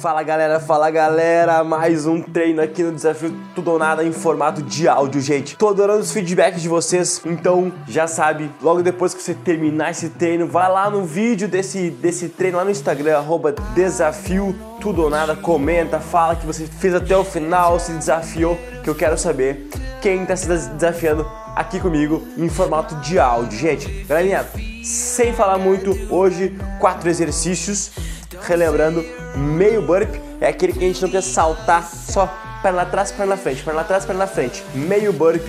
Fala galera, fala galera, mais um treino aqui no Desafio Tudo ou Nada em formato de áudio, gente. Tô adorando os feedbacks de vocês, então já sabe, logo depois que você terminar esse treino, vai lá no vídeo desse, desse treino lá no Instagram, arroba Desafio Tudo ou Nada, comenta, fala que você fez até o final, se desafiou, que eu quero saber quem tá se desafiando aqui comigo em formato de áudio, gente. Galerinha, sem falar muito, hoje quatro exercícios relembrando, meio burp é aquele que a gente não precisa saltar só perna atrás, perna na frente, perna atrás, perna na frente. Meio burp.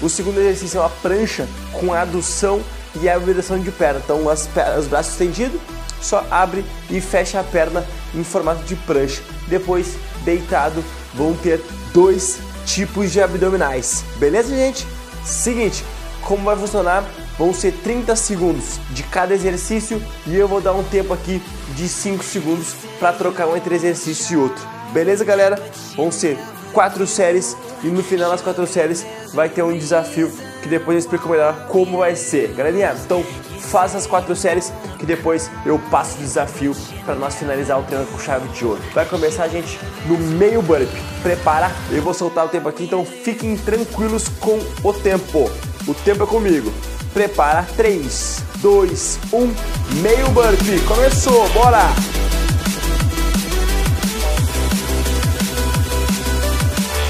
O segundo exercício é uma prancha com adução e abdução de perna. Então, as, os braços estendidos, só abre e fecha a perna em formato de prancha. Depois, deitado, vão ter dois tipos de abdominais. Beleza, gente? Seguinte, como vai funcionar? Vão ser 30 segundos de cada exercício e eu vou dar um tempo aqui de 5 segundos para trocar um entre exercício e outro. Beleza, galera? Vão ser quatro séries e no final das quatro séries vai ter um desafio que depois eu explico melhor como vai ser. Galerinha, então faça as quatro séries que depois eu passo o desafio para nós finalizar o treino com chave de ouro. Vai começar, gente, no meio burp. Prepara, eu vou soltar o tempo aqui, então fiquem tranquilos com o tempo. O tempo é comigo. Prepara 3, 2, 1, meio burpee. Começou, bora!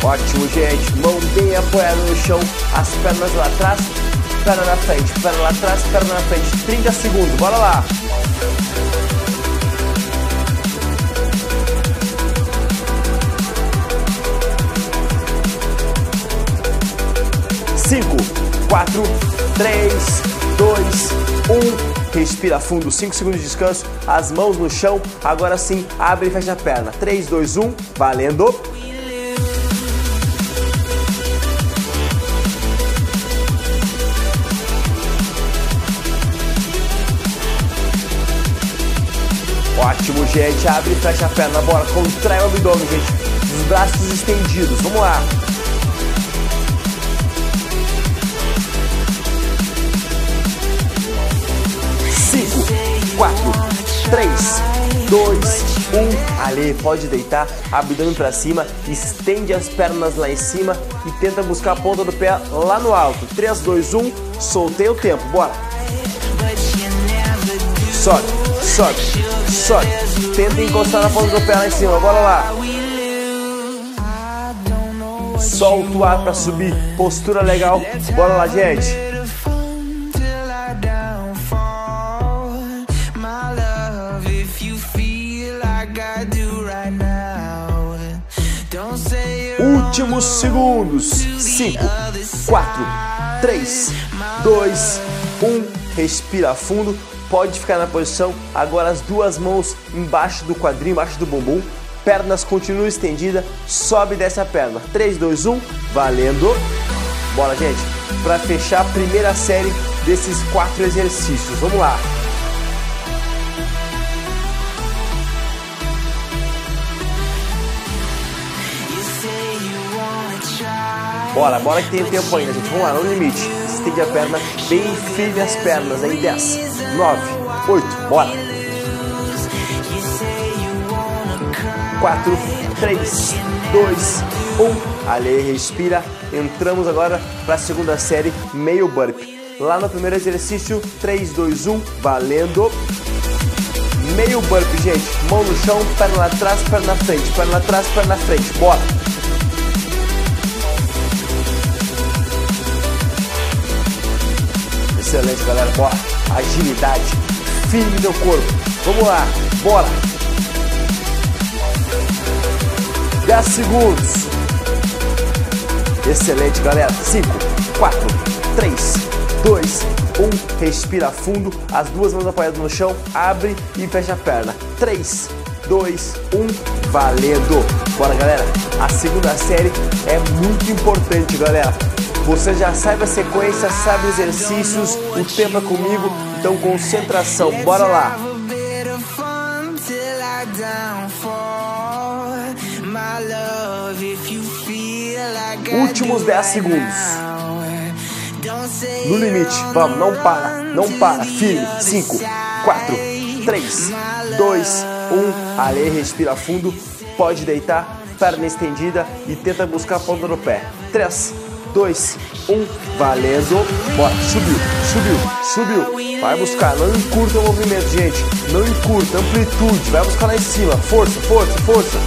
Ótimo, gente. Mão bem apoiada no chão, as pernas lá atrás, perna na frente, perna lá atrás, perna na frente. 30 segundos, bora lá! Cinco, quatro, 3, 2, 1. Respira fundo, 5 segundos de descanso, as mãos no chão. Agora sim, abre e fecha a perna. 3, 2, 1, valendo. Ótimo, gente. Abre e fecha a perna. Bora, contrai o abdômen, gente. Os braços estendidos. Vamos lá. 3, 2, 1. Ali, pode deitar, abdômen para cima, estende as pernas lá em cima e tenta buscar a ponta do pé lá no alto. 3, 2, 1. Soltei o tempo, bora. Sobe, sobe, sobe. Tenta encostar na ponta do pé lá em cima, bora lá. Solta o ar para subir, postura legal. Bora lá, gente. Últimos segundos. 5, 4, 3, 2, 1. Respira fundo. Pode ficar na posição. Agora as duas mãos embaixo do quadril, embaixo do bumbum. Pernas continuam estendidas. Sobe e desce a perna. 3, 2, 1. Valendo. Bora, gente. Para fechar a primeira série desses quatro exercícios. Vamos lá. Bora, bora que tem tempo ainda, gente. Vamos lá, no limite. Estende a perna, bem firme as pernas. Aí 10, 9, 8, bora. 4, 3, 2, 1. Ali, respira. Entramos agora para a segunda série, meio burp. Lá no primeiro exercício, 3, 2, 1, valendo. Meio burp, gente. Mão no chão, perna atrás, perna na frente, perna atrás, perna na frente. Bora. Excelente, galera. Bora. Agilidade. Firme meu corpo. Vamos lá. Bora. 10 segundos. Excelente, galera. 5, 4, 3, 2, 1. Respira fundo. As duas mãos apoiadas no chão. Abre e fecha a perna. 3, 2, 1. Valendo. Bora, galera. A segunda série é muito importante, galera. Você já sabe a sequência, sabe os exercícios, o tempo é comigo, então concentração, bora lá. Últimos 10 segundos. No limite, vamos, não para, não para, firme. 5, 4, 3, 2, 1. Ali, respira fundo, pode deitar, perna estendida e tenta buscar a ponta do pé. 3, 2, 1, valendo. Bora, subiu, subiu, subiu. Vai buscar, não encurta o movimento, gente. Não encurta, amplitude. Vai buscar lá em cima. Força, força, força.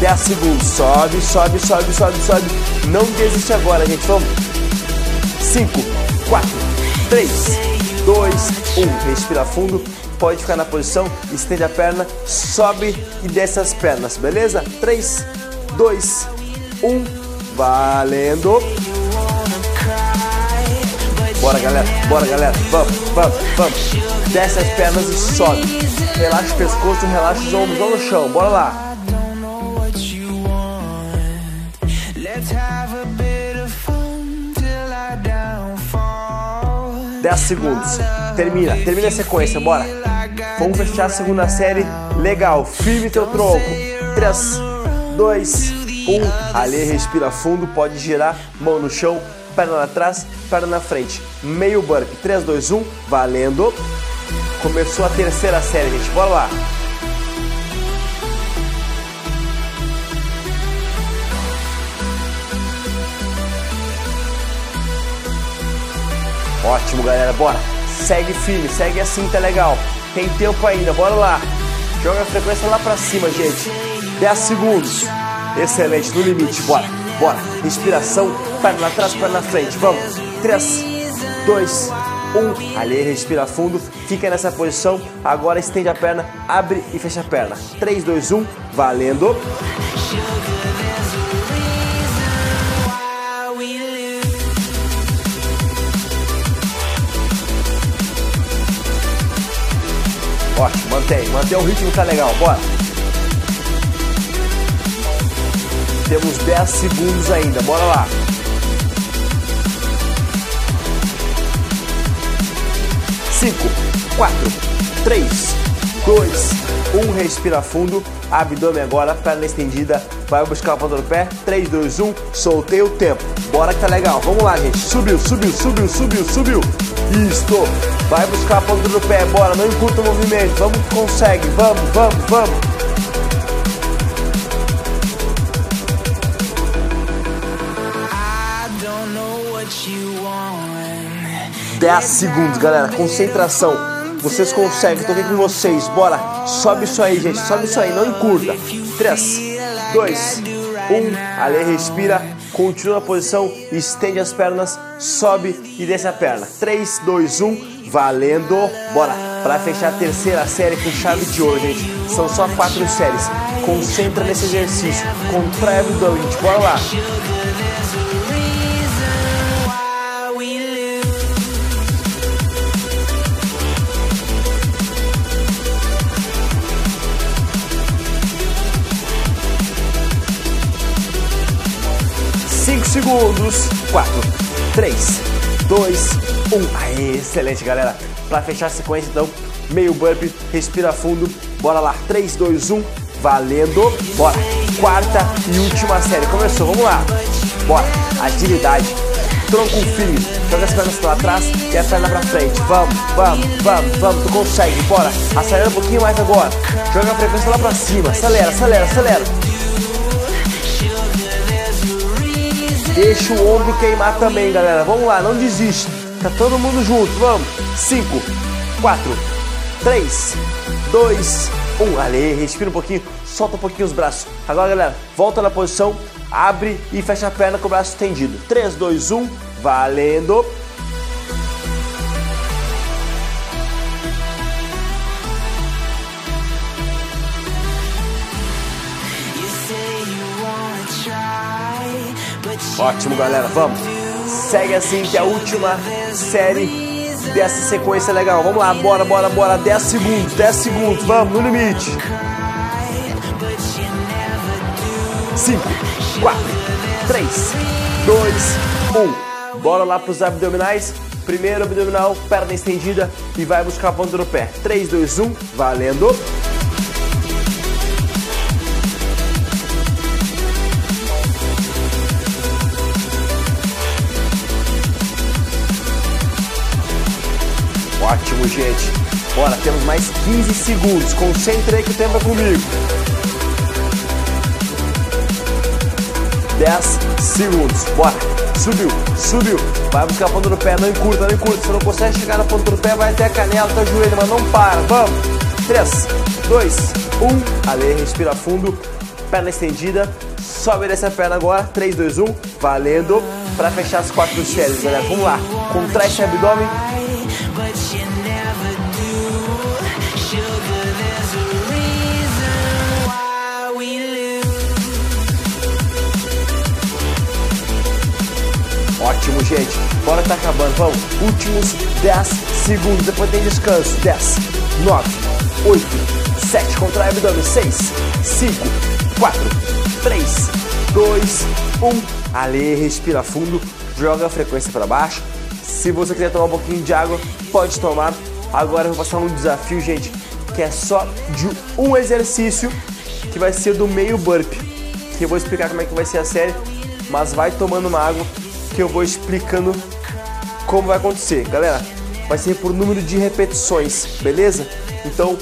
Dez segundos. Sobe, sobe, sobe, sobe, sobe. Não desiste agora, gente. Vamos. 5, 4, 3, 2, 1. Respira fundo. Pode ficar na posição. Estende a perna. Sobe e desce as pernas. Beleza? 3, 2, 1. Valendo. Bora, galera. Bora, galera. Vamos, vamos, vamos. Desce as pernas e sobe. Relaxa o pescoço, relaxa os ombros. Vamos no chão. Bora lá. 10 segundos. Termina, termina a sequência, bora. Vamos fechar a segunda série. Legal, firme teu tronco. 3, 2, 1. Ali, respira fundo, pode girar, mão no chão, perna atrás, perna na frente. Meio burp. 3, 2, 1. Valendo. Começou a terceira série, gente. Bora lá. Ótimo, galera, bora. Segue firme, segue assim, tá legal. Tem tempo ainda, bora lá. Joga a frequência lá pra cima, gente. 10 segundos. Excelente, no limite, bora, bora. Respiração, perna atrás, perna na frente. Vamos. 3, 2, 1. Ali, respira fundo, fica nessa posição. Agora estende a perna, abre e fecha a perna. 3, 2, 1. Valendo. Mantém, mantém o ritmo, tá legal, bora. Temos 10 segundos ainda, bora lá. Cinco, quatro, três, dois, um. Respira fundo. Abdômen agora, perna estendida. Vai buscar a ponta do pé. 3, 2, 1. Soltei o tempo. Bora que tá legal. Vamos lá, gente. Subiu, subiu, subiu, subiu, subiu. Isto. Vai buscar a ponta do pé. Bora, não encurta o movimento. Vamos que consegue. Vamos, vamos, vamos. Dez segundos, galera. Concentração. Vocês conseguem. Tô aqui com vocês. Bora. Sobe isso aí, gente. Sobe isso aí. Não encurta. 3, 2, 1. Ali respira. Continua na posição. Estende as pernas. Sobe e desce a perna. 3, 2, 1. Valendo. Bora. Para fechar a terceira série com chave de ouro, gente. São só quatro séries. Concentra nesse exercício. Contrai o abdômen. Bora lá. Segundos. Quatro, três, dois, um. Aê, excelente, galera. Para fechar a sequência, então, meio burp, respira fundo. Bora lá. 3, 2, 1. Valendo. Bora. Quarta e última série. Começou, vamos lá. Bora. Agilidade. Tronco firme. Joga as pernas para trás e a perna para frente. Vamos, vamos, vamos, vamos. Tu consegue. Bora. Acelera um pouquinho mais agora. Joga a frequência lá para cima. Acelera, acelera, acelera. Deixa o ombro queimar também, galera. Vamos lá, não desiste. Tá todo mundo junto, vamos. 5, 4, 3, 2, 1. Ali, respira um pouquinho, solta um pouquinho os braços. Agora, galera, volta na posição, abre e fecha a perna com o braço estendido. 3, 2, 1, valendo. Ótimo, galera, vamos. Segue assim que é a última série dessa sequência legal. Vamos lá, bora, bora, bora. 10 segundos, 10 segundos, vamos, no limite. 5, 4, 3, 2, 1. Bora lá para os abdominais. Primeiro abdominal, perna estendida e vai buscar a ponta do pé. 3, 2, 1, valendo. Ótimo, gente. Bora, temos mais 15 segundos. Concentre aí que o tempo é comigo. 10 segundos. Bora. Subiu, subiu. Vai buscar a ponta do pé, não encurta, não encurta. Se não consegue chegar na ponta do pé, vai até a canela, até o joelho, mas não para. Vamos. 3, 2, 1. Ale, respira fundo. Perna estendida. Sobe dessa perna agora. 3, 2, 1. Valendo. Para fechar as quatro séries, galera. Vamos lá. Contrai esse abdômen. Ótimo, gente. Bora tá acabando. Vamos. Últimos 10 segundos. Depois tem descanso. 10, 9, 8, 7. Contrai o abdômen. 6, 5, 4, 3, 2, 1. Ali, respira fundo. Joga a frequência para baixo. Se você quiser tomar um pouquinho de água, pode tomar. Agora eu vou passar um desafio, gente, que é só de um exercício, que vai ser do meio burp. Que eu vou explicar como é que vai ser a série, mas vai tomando uma água que eu vou explicando como vai acontecer. Galera, vai ser por número de repetições, beleza? Então,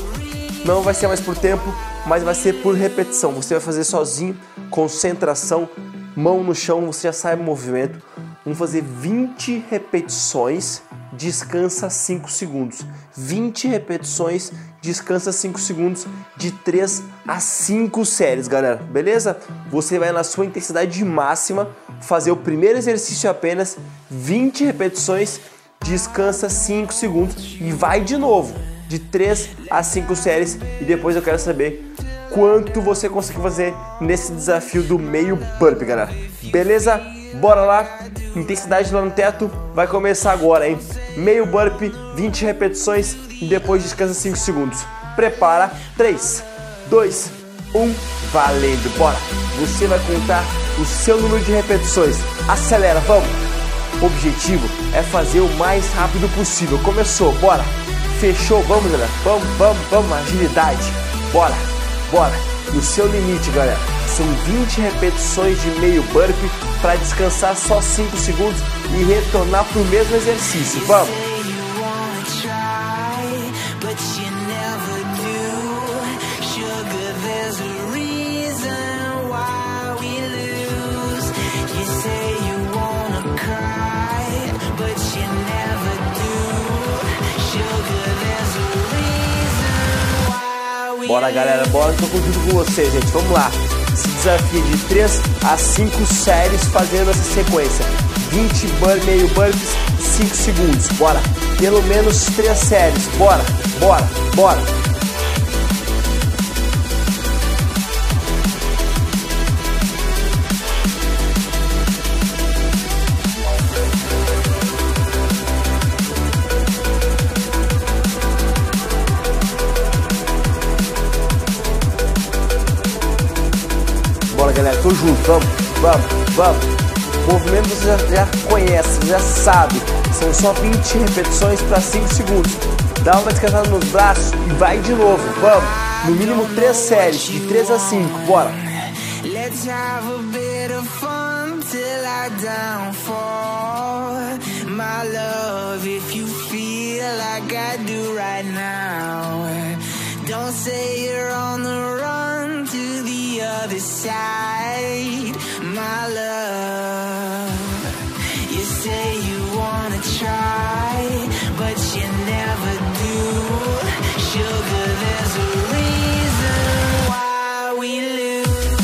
não vai ser mais por tempo, mas vai ser por repetição. Você vai fazer sozinho, concentração, mão no chão, você já sabe o movimento. Vamos fazer 20 repetições, descansa 5 segundos. 20 repetições, descansa 5 segundos, de 3 a 5 séries, galera. Beleza? Você vai na sua intensidade máxima fazer o primeiro exercício apenas 20 repetições, descansa 5 segundos e vai de novo, de 3 a 5 séries e depois eu quero saber quanto você conseguiu fazer nesse desafio do meio burp, galera. Beleza? Bora lá. Intensidade lá no teto vai começar agora, hein? Meio burp, 20 repetições e depois descansa 5 segundos. Prepara. 3, 2, 1, valendo. Bora. Você vai contar o seu número de repetições. Acelera, vamos. O objetivo é fazer o mais rápido possível. Começou, bora. Fechou, vamos, galera. Vamos, vamos, vamos. Agilidade. Bora, bora. No seu limite, galera. São 20 repetições de meio burp para descansar só 5 segundos e retornar para o mesmo exercício. Vamos! Bora galera, bora, tô junto com vocês, gente. Vamos lá esse desafio de 3 a 5 séries fazendo essa sequência. 20 burp, meio burpees, 5 segundos. Bora. Pelo menos 3 séries. Bora, bora, bora. galera. Tô junto, vamos, vamos, vamos. O movimento você já, já conhece, já sabe. São só 20 repetições para 5 segundos. Dá uma descansada nos braços e vai de novo. Vamos. No mínimo 3 séries, de 3 a 5. Bora. Let's have a bit of fun till I downfall. My love, if you feel like I do right now. Don't say you're on the run to the other side, my love. Try, but you never do. Sugar, there's a reason why we lose.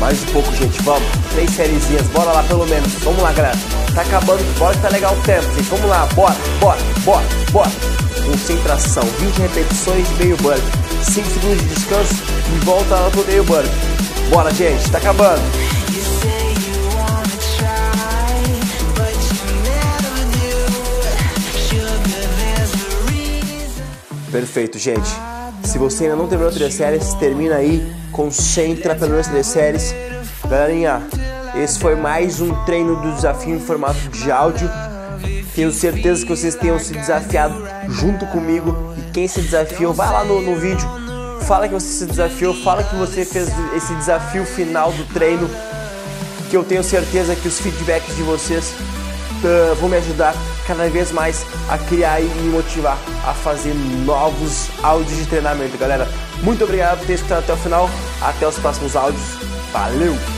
Mais um pouco, gente, vamos. Três sériezinhas, bora lá pelo menos. Vamos lá, galera. Tá acabando, bora que tá legal o tempo, gente. Vamos lá, bora, bora, bora, bora. Concentração, 20 repetições, meio burp. 5 segundos de descanso e volta lá pro meio burp. Bora, gente, tá acabando. Perfeito, gente. Se você ainda não terminou três séries, termina aí, concentra pelo menos três séries. Galerinha, esse foi mais um treino do desafio em formato de áudio. Tenho certeza que vocês tenham se desafiado junto comigo. E quem se desafiou, vai lá no, no vídeo, fala que você se desafiou, fala que você fez esse desafio final do treino. que eu tenho certeza que os feedbacks de vocês uh, vão me ajudar cada vez mais a criar e me motivar a fazer novos áudios de treinamento, galera. Muito obrigado por ter escutado até o final. Até os próximos áudios. Valeu!